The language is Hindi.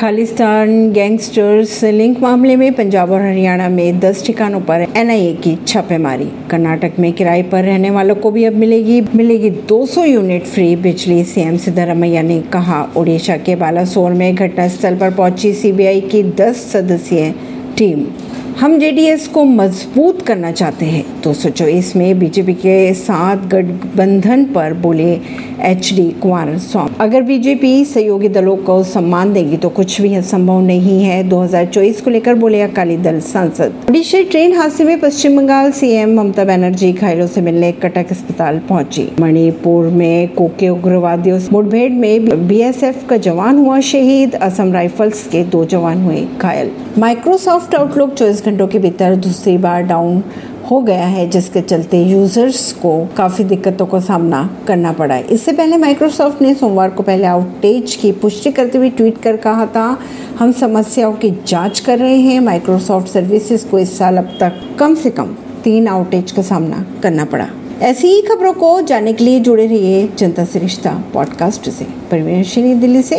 खालिस्तान गैंगस्टर्स लिंक मामले में पंजाब और हरियाणा में 10 ठिकानों पर एनआईए की छापेमारी। कर्नाटक में किराए पर रहने वालों को भी अब मिलेगी। मिलेगी 200 यूनिट फ्री बिजली। सीएम सिद्धारमैया ने कहा, ओडिशा के बालासोर में घटनास्थल पर पहुँची सीबीआई की 10 सदस्यीय टीम। हम जेडीएस को मज़बूत करना चाहते हैं दो में बीजेपी के साथ गठबंधन पर बोले एच डी कुमार स्वामी। अगर बीजेपी सहयोगी दलों को सम्मान देगी तो कुछ भी संभव नहीं है। 2024 को लेकर बोले अकाली दल सांसद। ओडिशा ट्रेन हादसे में पश्चिम बंगाल सीएम ममता बनर्जी घायलों से मिलने कटक अस्पताल पहुँची। मणिपुर में कोके उग्रवादियों मुठभेड़ में बीएसएफ का जवान हुआ शहीद। असम राइफल्स के दो जवान हुए घायल। माइक्रोसॉफ्ट आउटलुक चौबीस घंटों के भीतर दूसरी बार डाउन हो गया है, जिसके चलते यूज़र्स को काफ़ी दिक्कतों का सामना करना पड़ा है। इससे पहले माइक्रोसॉफ्ट ने सोमवार को पहले आउटेज की पुष्टि करते हुए ट्वीट कर कहा था, हम समस्याओं की जाँच कर रहे हैं। माइक्रोसॉफ्ट सर्विसेज़ को इस साल अब तक कम से कम तीन आउटेज का सामना करना पड़ा। ऐसी ही खबरों को जानने के लिए जुड़े रहिए जनता से रिश्ता पॉडकास्ट से। परवीन दिल्ली से।